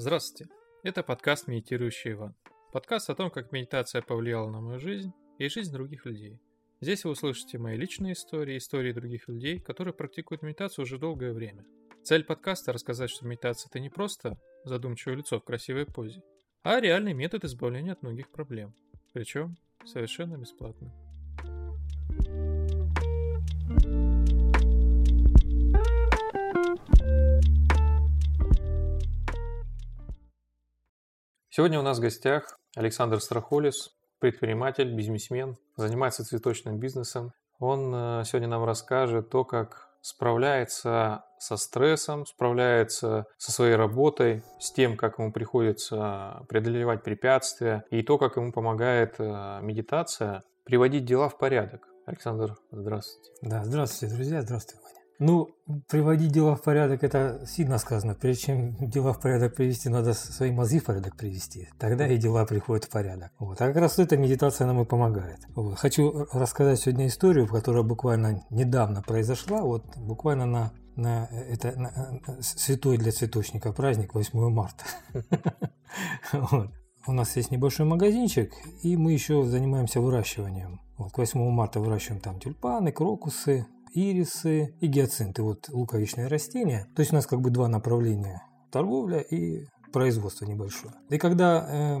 Здравствуйте, это подкаст «Медитирующий Иван». Подкаст о том, как медитация повлияла на мою жизнь и жизнь других людей. Здесь вы услышите мои личные истории, истории других людей, которые практикуют медитацию уже долгое время. Цель подкаста – рассказать, что медитация – это не просто задумчивое лицо в красивой позе, а реальный метод избавления от многих проблем. Причем совершенно бесплатно. Сегодня у нас в гостях Александр Страхолис, предприниматель, бизнесмен, занимается цветочным бизнесом. Он э, сегодня нам расскажет то, как справляется со стрессом, справляется со своей работой, с тем, как ему приходится преодолевать препятствия, и то, как ему помогает э, медитация приводить дела в порядок. Александр, здравствуйте. Да, здравствуйте, друзья, здравствуйте. Ну, приводить дела в порядок – это сильно сказано. Прежде чем дела в порядок привести, надо свои мозги в порядок привести. Тогда и дела приходят в порядок. Вот. А как раз эта медитация нам и помогает. Вот. Хочу рассказать сегодня историю, которая буквально недавно произошла. Вот буквально на на это на, святой для цветочника праздник 8 марта. У нас есть небольшой магазинчик, и мы еще занимаемся выращиванием. Вот к 8 марта выращиваем там тюльпаны, крокусы, ирисы и гиацинты, вот луковичные растения. То есть у нас как бы два направления – торговля и производство небольшое. И когда э,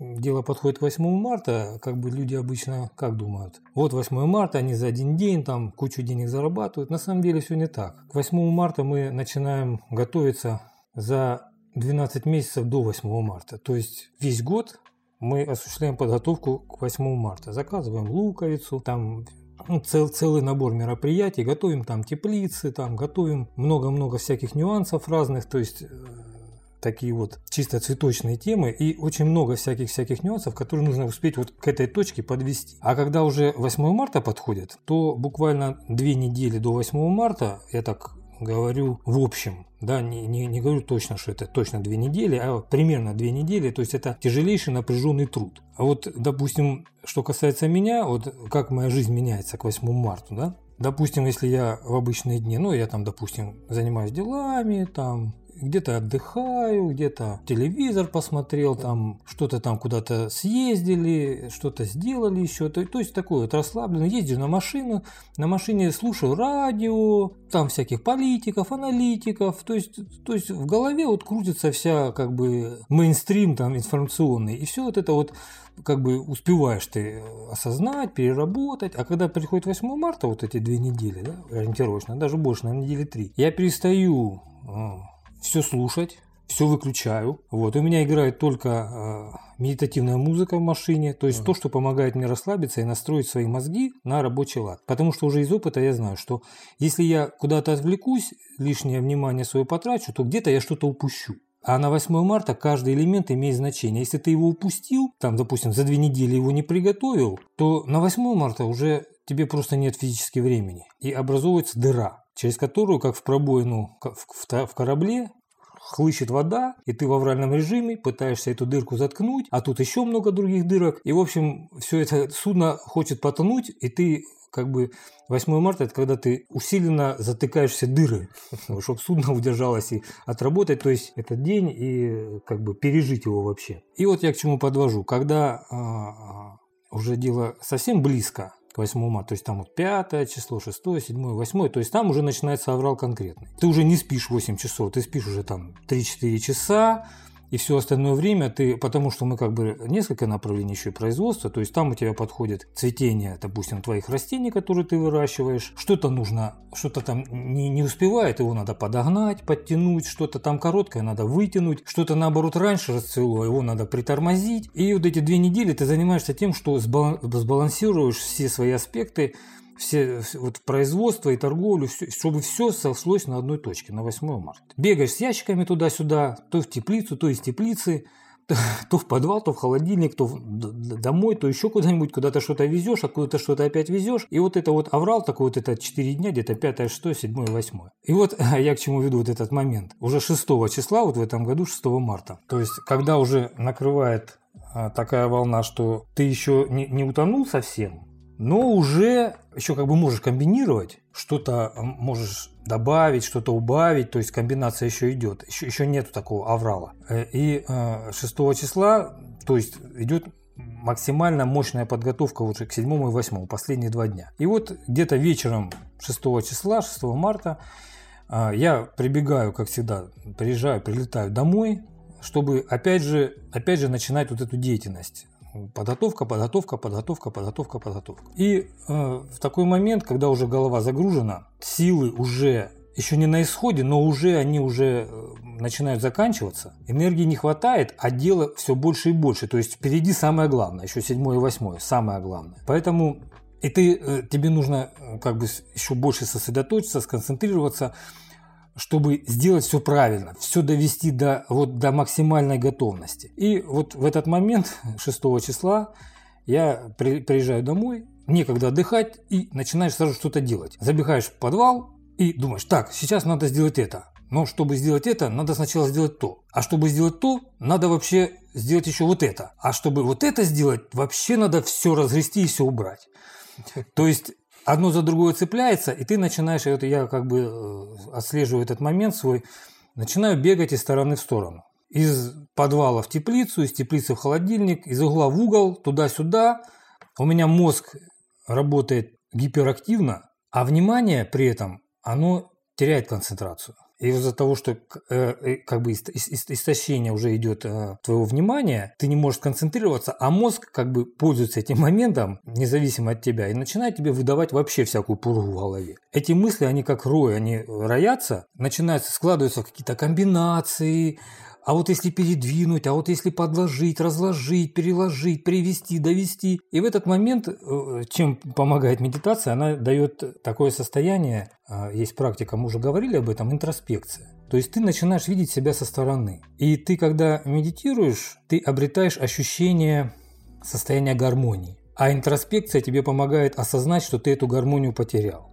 дело подходит к 8 марта, как бы люди обычно как думают? Вот 8 марта, они за один день там кучу денег зарабатывают. На самом деле все не так. К 8 марта мы начинаем готовиться за 12 месяцев до 8 марта. То есть весь год мы осуществляем подготовку к 8 марта. Заказываем луковицу, там ну, цел, целый набор мероприятий, готовим там теплицы, там готовим много-много всяких нюансов разных, то есть э, такие вот чисто цветочные темы и очень много всяких-всяких нюансов, которые нужно успеть вот к этой точке подвести. А когда уже 8 марта подходит, то буквально две недели до 8 марта, я так говорю в общем, да, не, не, не говорю точно, что это точно две недели, а примерно две недели, то есть это тяжелейший напряженный труд. А вот, допустим, что касается меня, вот как моя жизнь меняется к 8 марта, да, Допустим, если я в обычные дни, ну, я там, допустим, занимаюсь делами, там, где-то отдыхаю, где-то телевизор посмотрел, там что-то там куда-то съездили, что-то сделали еще. То, то есть такой вот расслабленный. Ездишь на машину, на машине слушаю радио, там всяких политиков, аналитиков. То есть, то есть в голове вот крутится вся как бы мейнстрим там информационный. И все вот это вот как бы успеваешь ты осознать, переработать. А когда приходит 8 марта, вот эти две недели, да, ориентировочно, даже больше, на недели три, я перестаю а, все слушать, все выключаю. Вот. У меня играет только э, медитативная музыка в машине, то есть uh-huh. то, что помогает мне расслабиться и настроить свои мозги на рабочий лад. Потому что уже из опыта я знаю, что если я куда-то отвлекусь, лишнее внимание свое потрачу, то где-то я что-то упущу. А на 8 марта каждый элемент имеет значение. Если ты его упустил, там, допустим, за две недели его не приготовил, то на 8 марта уже тебе просто нет физически времени. И образуется дыра через которую, как в пробоину в корабле, хлыщет вода, и ты в авральном режиме пытаешься эту дырку заткнуть, а тут еще много других дырок. И, в общем, все это судно хочет потонуть, и ты как бы 8 марта это когда ты усиленно затыкаешь все дыры, чтобы судно удержалось и отработать, то есть этот день и как бы пережить его вообще. И вот я к чему подвожу, когда а, а уже дело совсем близко, к 8 марта. То есть там вот 5 число, 6, 7, 8. То есть там уже начинается аврал конкретный. Ты уже не спишь 8 часов, ты спишь уже там 3-4 часа, и все остальное время ты, потому что мы как бы несколько направлений еще и производства, то есть там у тебя подходит цветение, допустим, твоих растений, которые ты выращиваешь, что-то нужно, что-то там не, не успевает, его надо подогнать, подтянуть, что-то там короткое надо вытянуть, что-то наоборот раньше расцвело, его надо притормозить. И вот эти две недели ты занимаешься тем, что сбалансируешь все свои аспекты, все, вот производство и торговлю, все, чтобы все сошлось на одной точке, на 8 марта. Бегаешь с ящиками туда-сюда, то в теплицу, то из теплицы, то в подвал, то в холодильник, то домой, то еще куда-нибудь, куда-то что-то везешь, а куда-то что-то опять везешь. И вот это вот аврал такой вот это 4 дня, где-то 5, 6, 7, 8. И вот я к чему веду вот этот момент. Уже 6 числа, вот в этом году, 6 марта. То есть, когда уже накрывает а, такая волна, что ты еще не, не утонул совсем, но уже еще как бы можешь комбинировать, что-то можешь добавить, что-то убавить, то есть комбинация еще идет, еще, еще нету такого аврала. Э, и 6 числа, то есть идет максимально мощная подготовка уже к 7 и 8, последние два дня. И вот где-то вечером 6 числа, 6 марта, а, я прибегаю, как всегда, приезжаю, прилетаю домой, чтобы опять же, опять же начинать вот эту деятельность. Подготовка, подготовка, подготовка, подготовка, подготовка. И э, в такой момент, когда уже голова загружена, силы уже еще не на исходе, но уже они уже э, начинают заканчиваться. Энергии не хватает, а дело все больше и больше. То есть впереди самое главное, еще седьмое и восьмое, самое главное. Поэтому и ты, э, тебе нужно э, как бы еще больше сосредоточиться, сконцентрироваться, чтобы сделать все правильно, все довести до, вот, до максимальной готовности. И вот в этот момент, 6 числа, я при, приезжаю домой, некогда отдыхать, и начинаешь сразу что-то делать. Забегаешь в подвал и думаешь, так, сейчас надо сделать это. Но чтобы сделать это, надо сначала сделать то. А чтобы сделать то, надо вообще сделать еще вот это. А чтобы вот это сделать, вообще надо все разгрести и все убрать. То есть одно за другое цепляется, и ты начинаешь, это я как бы э, отслеживаю этот момент свой, начинаю бегать из стороны в сторону. Из подвала в теплицу, из теплицы в холодильник, из угла в угол, туда-сюда. У меня мозг работает гиперактивно, а внимание при этом, оно теряет концентрацию. И из-за того, что э, как бы истощение уже идет э, твоего внимания, ты не можешь концентрироваться, а мозг как бы пользуется этим моментом, независимо от тебя, и начинает тебе выдавать вообще всякую пургу в голове. Эти мысли, они как рой, они роятся, начинаются складываться какие-то комбинации, а вот если передвинуть, а вот если подложить, разложить, переложить, привести, довести. И в этот момент, э, чем помогает медитация, она дает такое состояние, а, есть практика, мы уже говорили об этом, интроспекция. То есть ты начинаешь видеть себя со стороны. И ты, когда медитируешь, ты обретаешь ощущение состояния гармонии. А интроспекция тебе помогает осознать, что ты эту гармонию потерял.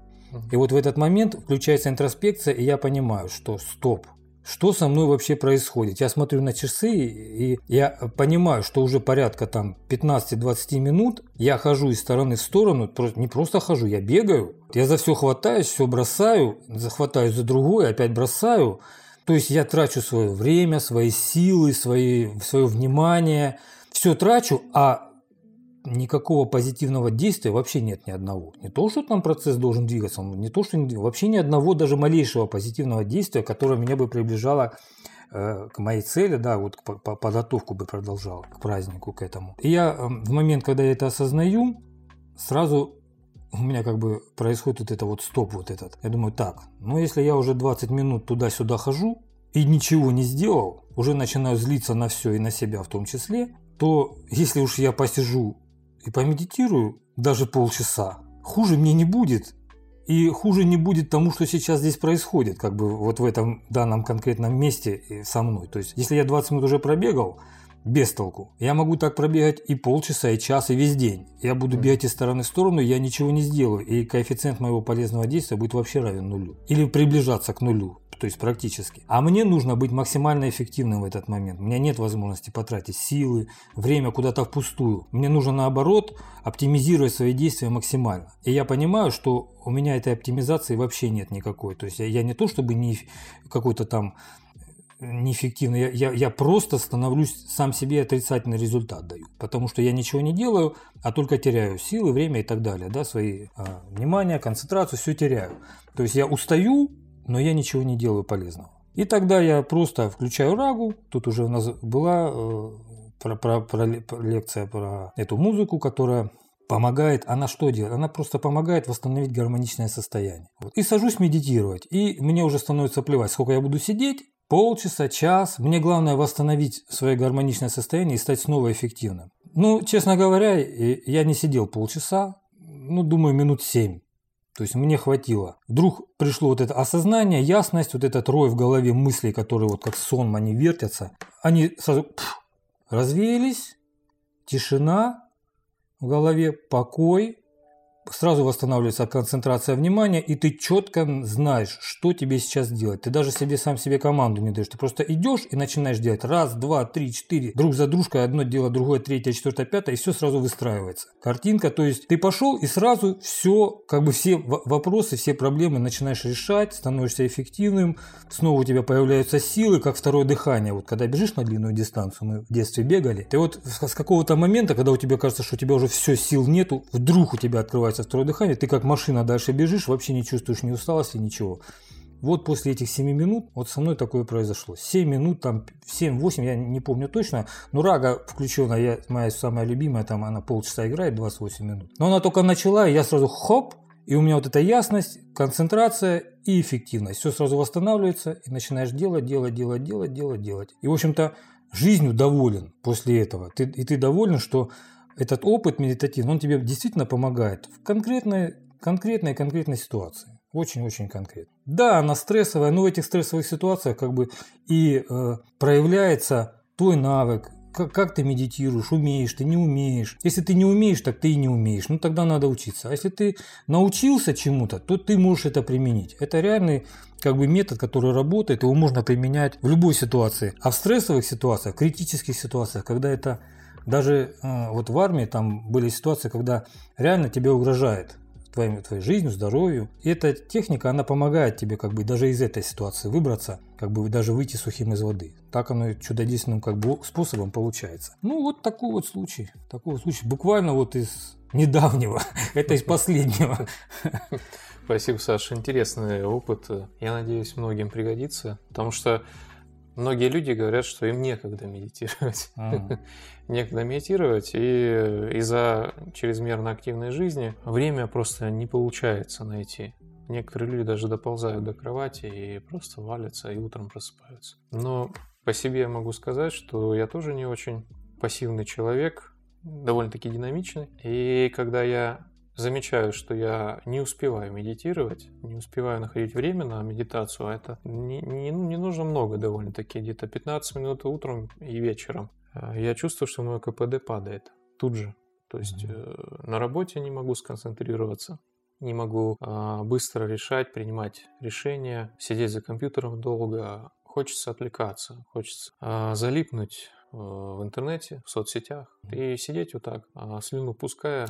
И вот в этот момент включается интроспекция, и я понимаю, что стоп, что со мной вообще происходит. Я смотрю на часы, и я понимаю, что уже порядка там 15-20 минут я хожу из стороны в сторону, не просто хожу, я бегаю. Я за все хватаюсь, все бросаю, захватаюсь за другое, опять бросаю. То есть я трачу свое время, свои силы, свои, свое внимание, все трачу, а никакого позитивного действия вообще нет ни одного. Не то, что там процесс должен двигаться, не то, что вообще ни одного даже малейшего позитивного действия, которое меня бы приближало э, к моей цели, да, вот по, по подготовку бы продолжал к празднику, к этому. И я э, в момент, когда я это осознаю, сразу у меня как бы происходит вот это вот стоп вот этот. Я думаю, так, ну если я уже 20 минут туда-сюда хожу и ничего не сделал, уже начинаю злиться на все и на себя в том числе, то если уж я посижу и помедитирую даже полчаса, хуже мне не будет. И хуже не будет тому, что сейчас здесь происходит, как бы вот в этом данном конкретном месте со мной. То есть, если я 20 минут уже пробегал, без толку. Я могу так пробегать и полчаса, и час, и весь день. Я буду бегать из стороны в сторону, я ничего не сделаю. И коэффициент моего полезного действия будет вообще равен нулю. Или приближаться к нулю то есть практически. А мне нужно быть максимально эффективным в этот момент. У меня нет возможности потратить силы, время куда-то впустую. Мне нужно наоборот оптимизировать свои действия максимально. И я понимаю, что у меня этой оптимизации вообще нет никакой. То есть я, я не то чтобы не какой-то там неэффективный, я, я, я просто становлюсь сам себе отрицательный результат даю, потому что я ничего не делаю, а только теряю силы, время и так далее, да, свои а, внимание, концентрацию, все теряю. То есть я устаю, но я ничего не делаю полезного. И тогда я просто включаю рагу. Тут уже у нас была э, про, про, про, про лекция про эту музыку, которая помогает. Она что делает? Она просто помогает восстановить гармоничное состояние. Вот. И сажусь медитировать. И мне уже становится плевать, сколько я буду сидеть. Полчаса, час. Мне главное восстановить свое гармоничное состояние и стать снова эффективным. Ну, честно говоря, я не сидел полчаса. Ну, думаю, минут семь. То есть мне хватило. Вдруг пришло вот это осознание, ясность, вот этот рой в голове мыслей, которые вот как сон они вертятся. Они сразу пфф, развеялись, тишина в голове, покой. Сразу восстанавливается концентрация внимания, и ты четко знаешь, что тебе сейчас делать. Ты даже себе сам себе команду не даешь. Ты просто идешь и начинаешь делать раз, два, три, четыре, друг за дружкой, одно дело, другое, третье, четвертое, пятое, и все сразу выстраивается. Картинка, то есть ты пошел и сразу все, как бы все вопросы, все проблемы начинаешь решать, становишься эффективным, снова у тебя появляются силы, как второе дыхание. Вот когда бежишь на длинную дистанцию, мы в детстве бегали, ты вот с какого-то момента, когда у тебя кажется, что у тебя уже все, сил нету, вдруг у тебя открывается второе дыхание, ты как машина дальше бежишь, вообще не чувствуешь ни усталости, ничего. Вот после этих 7 минут, вот со мной такое произошло. 7 минут, там 7-8, я не помню точно, но Рага включена, я, моя самая любимая, там она полчаса играет, 28 минут. Но она только начала, и я сразу хоп, и у меня вот эта ясность, концентрация и эффективность. Все сразу восстанавливается, и начинаешь делать, делать, делать, делать, делать, делать. И, в общем-то, жизнью доволен после этого. Ты, и ты доволен, что этот опыт медитативный, он тебе действительно помогает в конкретной, конкретной, конкретной ситуации. Очень-очень конкретно. Да, она стрессовая, но в этих стрессовых ситуациях как бы и э, проявляется твой навык, как, как ты медитируешь, умеешь ты, не умеешь. Если ты не умеешь, так ты и не умеешь. Ну тогда надо учиться. А если ты научился чему-то, то ты можешь это применить. Это реальный как бы метод, который работает, его можно применять в любой ситуации. А в стрессовых ситуациях, критических ситуациях, когда это даже э, вот в армии там были ситуации, когда реально тебе угрожает твоей, твоей жизнью, здоровью. И эта техника, она помогает тебе как бы даже из этой ситуации выбраться, как бы даже выйти сухим из воды. Так оно чудодейственным как бы способом получается. Ну вот такой вот случай. Такой вот случай. Буквально вот из недавнего, это из последнего. Спасибо, Саша. Интересный опыт. Я надеюсь, многим пригодится. Потому что Многие люди говорят, что им некогда медитировать. Mm. Некогда медитировать, и из-за чрезмерно активной жизни время просто не получается найти. Некоторые люди даже доползают до кровати и просто валятся, и утром просыпаются. Но по себе я могу сказать, что я тоже не очень пассивный человек, довольно-таки динамичный. И когда я замечаю, что я не успеваю медитировать, не успеваю находить время на медитацию, а это не, не, ну, не нужно много довольно-таки, где-то 15 минут утром и вечером. А, я чувствую, что мой КПД падает тут же. То есть mm-hmm. на работе не могу сконцентрироваться, не могу э, быстро решать, принимать решения, сидеть за компьютером долго. Хочется отвлекаться, хочется э, залипнуть Э, в интернете, в соцсетях и сидеть вот так, а слюну пуская,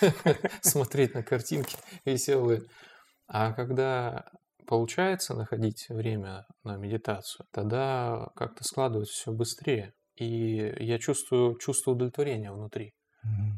смотреть на картинки веселые. А когда получается находить время на медитацию, тогда как-то складывается все быстрее. И я чувствую чувство удовлетворения внутри.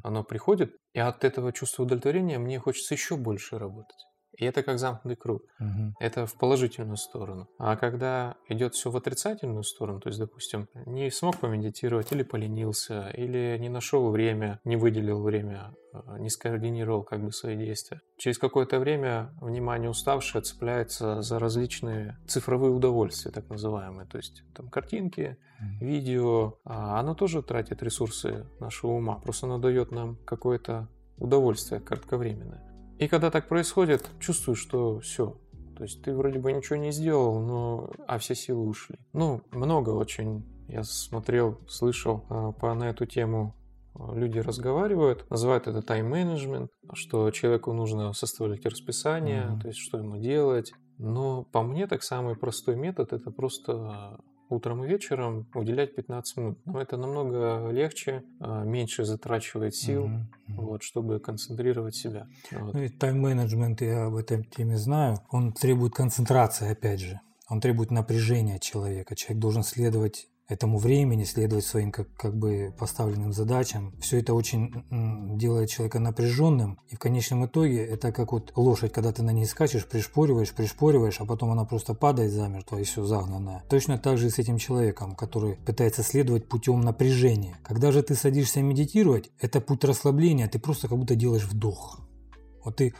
Оно приходит, и от этого чувства удовлетворения мне хочется еще больше работать. И это как замкнутый круг. Угу. Это в положительную сторону. А когда идет все в отрицательную сторону, то есть, допустим, не смог помедитировать, или поленился, или не нашел время, не выделил время, а, не скоординировал как бы свои действия. Через какое-то время внимание уставшее цепляется за различные цифровые удовольствия, так называемые. То есть там картинки, видео. А оно тоже тратит ресурсы нашего ума. Просто оно дает нам какое-то удовольствие кратковременное. И когда так происходит, чувствую, что все. То есть ты вроде бы ничего не сделал, но а все силы ушли. Ну, много очень я смотрел, слышал а, по, на эту тему люди разговаривают, называют это тайм-менеджмент, что человеку нужно составлять расписание, mm-hmm. то есть что ему делать. Но по мне так самый простой метод это просто утром и вечером уделять 15 минут. Но это намного легче, а, меньше затрачивает сил, mm-hmm. вот, чтобы концентрировать себя. Вот. Ну и тайм-менеджмент, я об этом теме знаю, он требует концентрации, опять же. Он требует напряжения человека. Человек должен следовать этому времени, следовать своим как, как бы поставленным задачам. Все это очень делает человека напряженным. И в конечном итоге это как вот лошадь, когда ты на ней скачешь, пришпориваешь, пришпориваешь, а потом она просто падает замертво и все загнанная. Точно так же и с этим человеком, который пытается следовать путем напряжения. Когда же ты садишься медитировать, это путь расслабления, ты просто как будто делаешь вдох. Вот ты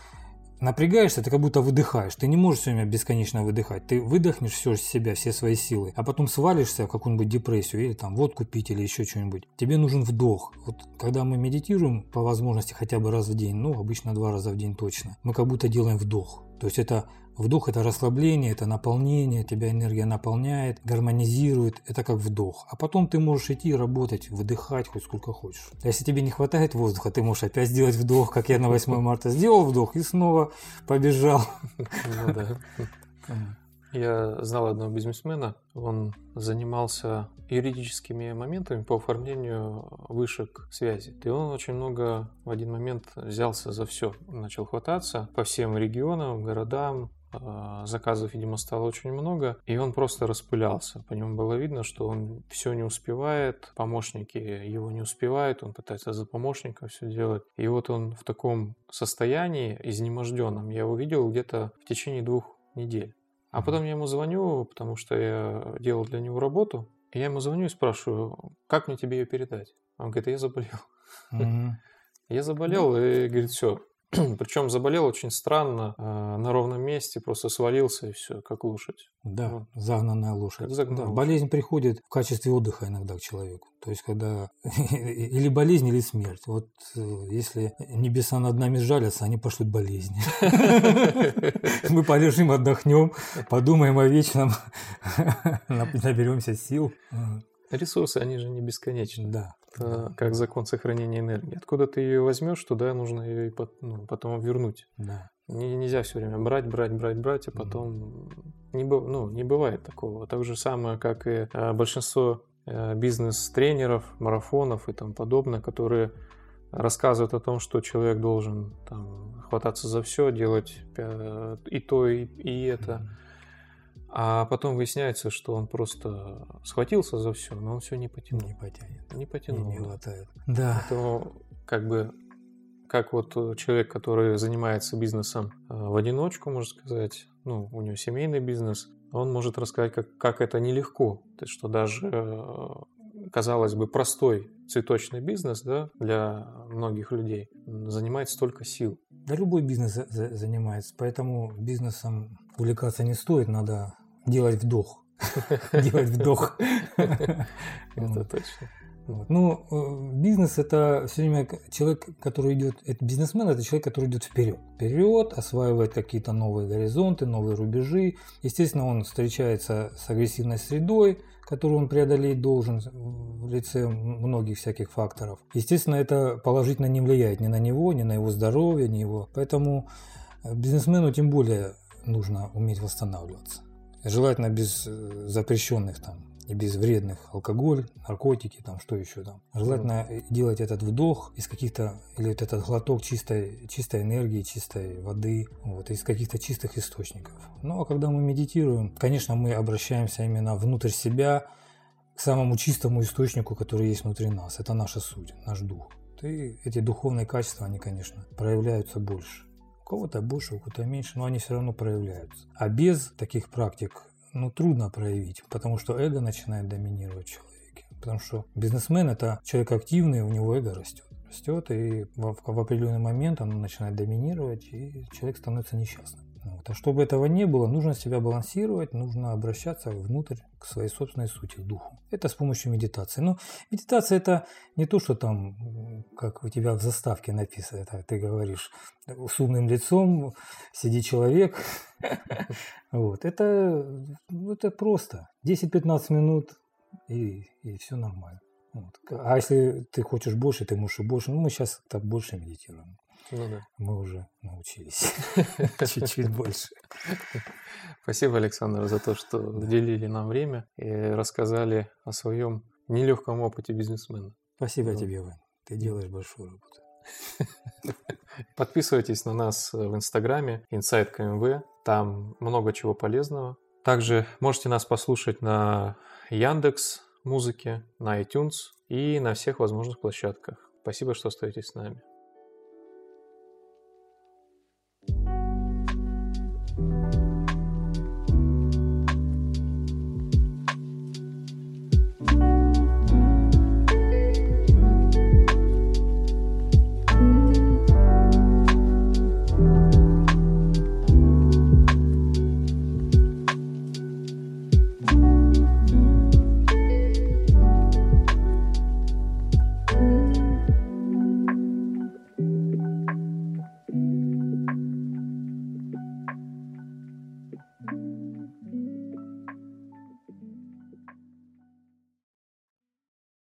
напрягаешься, ты как будто выдыхаешь. Ты не можешь все время бесконечно выдыхать. Ты выдохнешь все из себя, все свои силы, а потом свалишься в какую-нибудь депрессию или там водку пить или еще что-нибудь. Тебе нужен вдох. Вот когда мы медитируем, по возможности хотя бы раз в день, ну, обычно два раза в день точно, мы как будто делаем вдох. То есть это вдох – это расслабление, это наполнение, тебя энергия наполняет, гармонизирует. Это как вдох. А потом ты можешь идти работать, выдыхать хоть сколько хочешь. А если тебе не хватает воздуха, ты можешь опять сделать вдох, как я на 8 марта сделал вдох и снова побежал. Ну да. Я знал одного бизнесмена, он занимался юридическими моментами по оформлению вышек связи. И он очень много в один момент взялся за все, начал хвататься по всем регионам, городам, заказов, видимо, стало очень много, и он просто распылялся. По нему было видно, что он все не успевает, помощники его не успевают, он пытается за помощника все делать. И вот он в таком состоянии изнеможденном я его видел где-то в течение двух недель. А потом я ему звоню, потому что я делал для него работу. И я ему звоню и спрашиваю, как мне тебе ее передать? Он говорит, я заболел. Mm-hmm. Я заболел, и говорит, все, Причем заболел очень странно, а, на ровном месте, просто свалился и все, как лошадь. Да, вот. загнанная лошадь. Как загнанная да, лошадь. Болезнь приходит в качестве отдыха иногда к человеку. То есть, когда или болезнь, или смерть. Вот э, если небеса над нами сжалятся, они пошлют болезни. Мы полежим, отдохнем, подумаем о вечном, наберемся сил. Ресурсы, они же не бесконечны. Да. Это как закон сохранения энергии. Откуда ты ее возьмешь, туда нужно ее и ну, потом вернуть. Да. Не, нельзя все время брать, брать, брать, брать, а потом не, ну, не бывает такого. Так же самое, как и э, большинство э, бизнес-тренеров, марафонов и тому подобное, которые рассказывают о том, что человек должен там, хвататься за все, делать э, и то, и, и это. Mm а потом выясняется, что он просто схватился за все, но он все не потянул. Не потянет. Не потянул. Не, не хватает. Да. Поэтому как бы как вот человек, который занимается бизнесом э, в одиночку, можно сказать, ну, у него семейный бизнес, он может рассказать, как, как это нелегко. То есть, что даже, э, казалось бы, простой цветочный бизнес да, для многих людей занимает столько сил. Да любой бизнес занимается, поэтому бизнесом увлекаться не стоит, надо делать вдох. Делать вдох. Это точно. Ну, э, бизнес это все время человек, который идет, это бизнесмен, это человек, который идет вперед. Вперед, осваивает какие-то новые горизонты, новые рубежи. Естественно, он встречается с агрессивной средой, которую он преодолеть должен в лице многих всяких факторов. Естественно, это положительно не влияет ни на него, ни на его здоровье, ни его. Поэтому э, бизнесмену тем более нужно уметь восстанавливаться. Желательно без э, запрещенных там и без вредных алкоголь, наркотики, там что еще там. Желательно mm. делать этот вдох из каких-то, или вот этот глоток чистой, чистой энергии, чистой воды, вот, из каких-то чистых источников. Ну а когда мы медитируем, конечно, мы обращаемся именно внутрь себя, к самому чистому источнику, который есть внутри нас. Это наша суть, наш дух. И эти духовные качества, они, конечно, проявляются больше кого-то больше, у кого-то меньше, но они все равно проявляются. А без таких практик ну, трудно проявить, потому что эго начинает доминировать в человеке. Потому что бизнесмен – это человек активный, у него эго растет. Растет, и в, в определенный момент оно начинает доминировать, и человек становится несчастным. Вот. А чтобы этого не было, нужно себя балансировать, нужно обращаться внутрь к своей собственной сути, к духу. Это с помощью медитации. Но медитация это не то, что там, как у тебя в заставке написано, это ты говоришь, с умным лицом сидит человек. Вот. Это, это просто. 10-15 минут и, и все нормально. Вот. А если ты хочешь больше, ты можешь и больше. Ну, мы сейчас так больше медитируем. Ну да. Мы уже научились чуть-чуть больше. Спасибо, Александр, за то, что уделили нам время и рассказали о своем нелегком опыте бизнесмена. Спасибо тебе, Вань. Ты делаешь большую работу. Подписывайтесь на нас в Инстаграме Inside КМВ. Там много чего полезного. Также можете нас послушать на Яндекс музыке, на iTunes и на всех возможных площадках. Спасибо, что остаетесь с нами.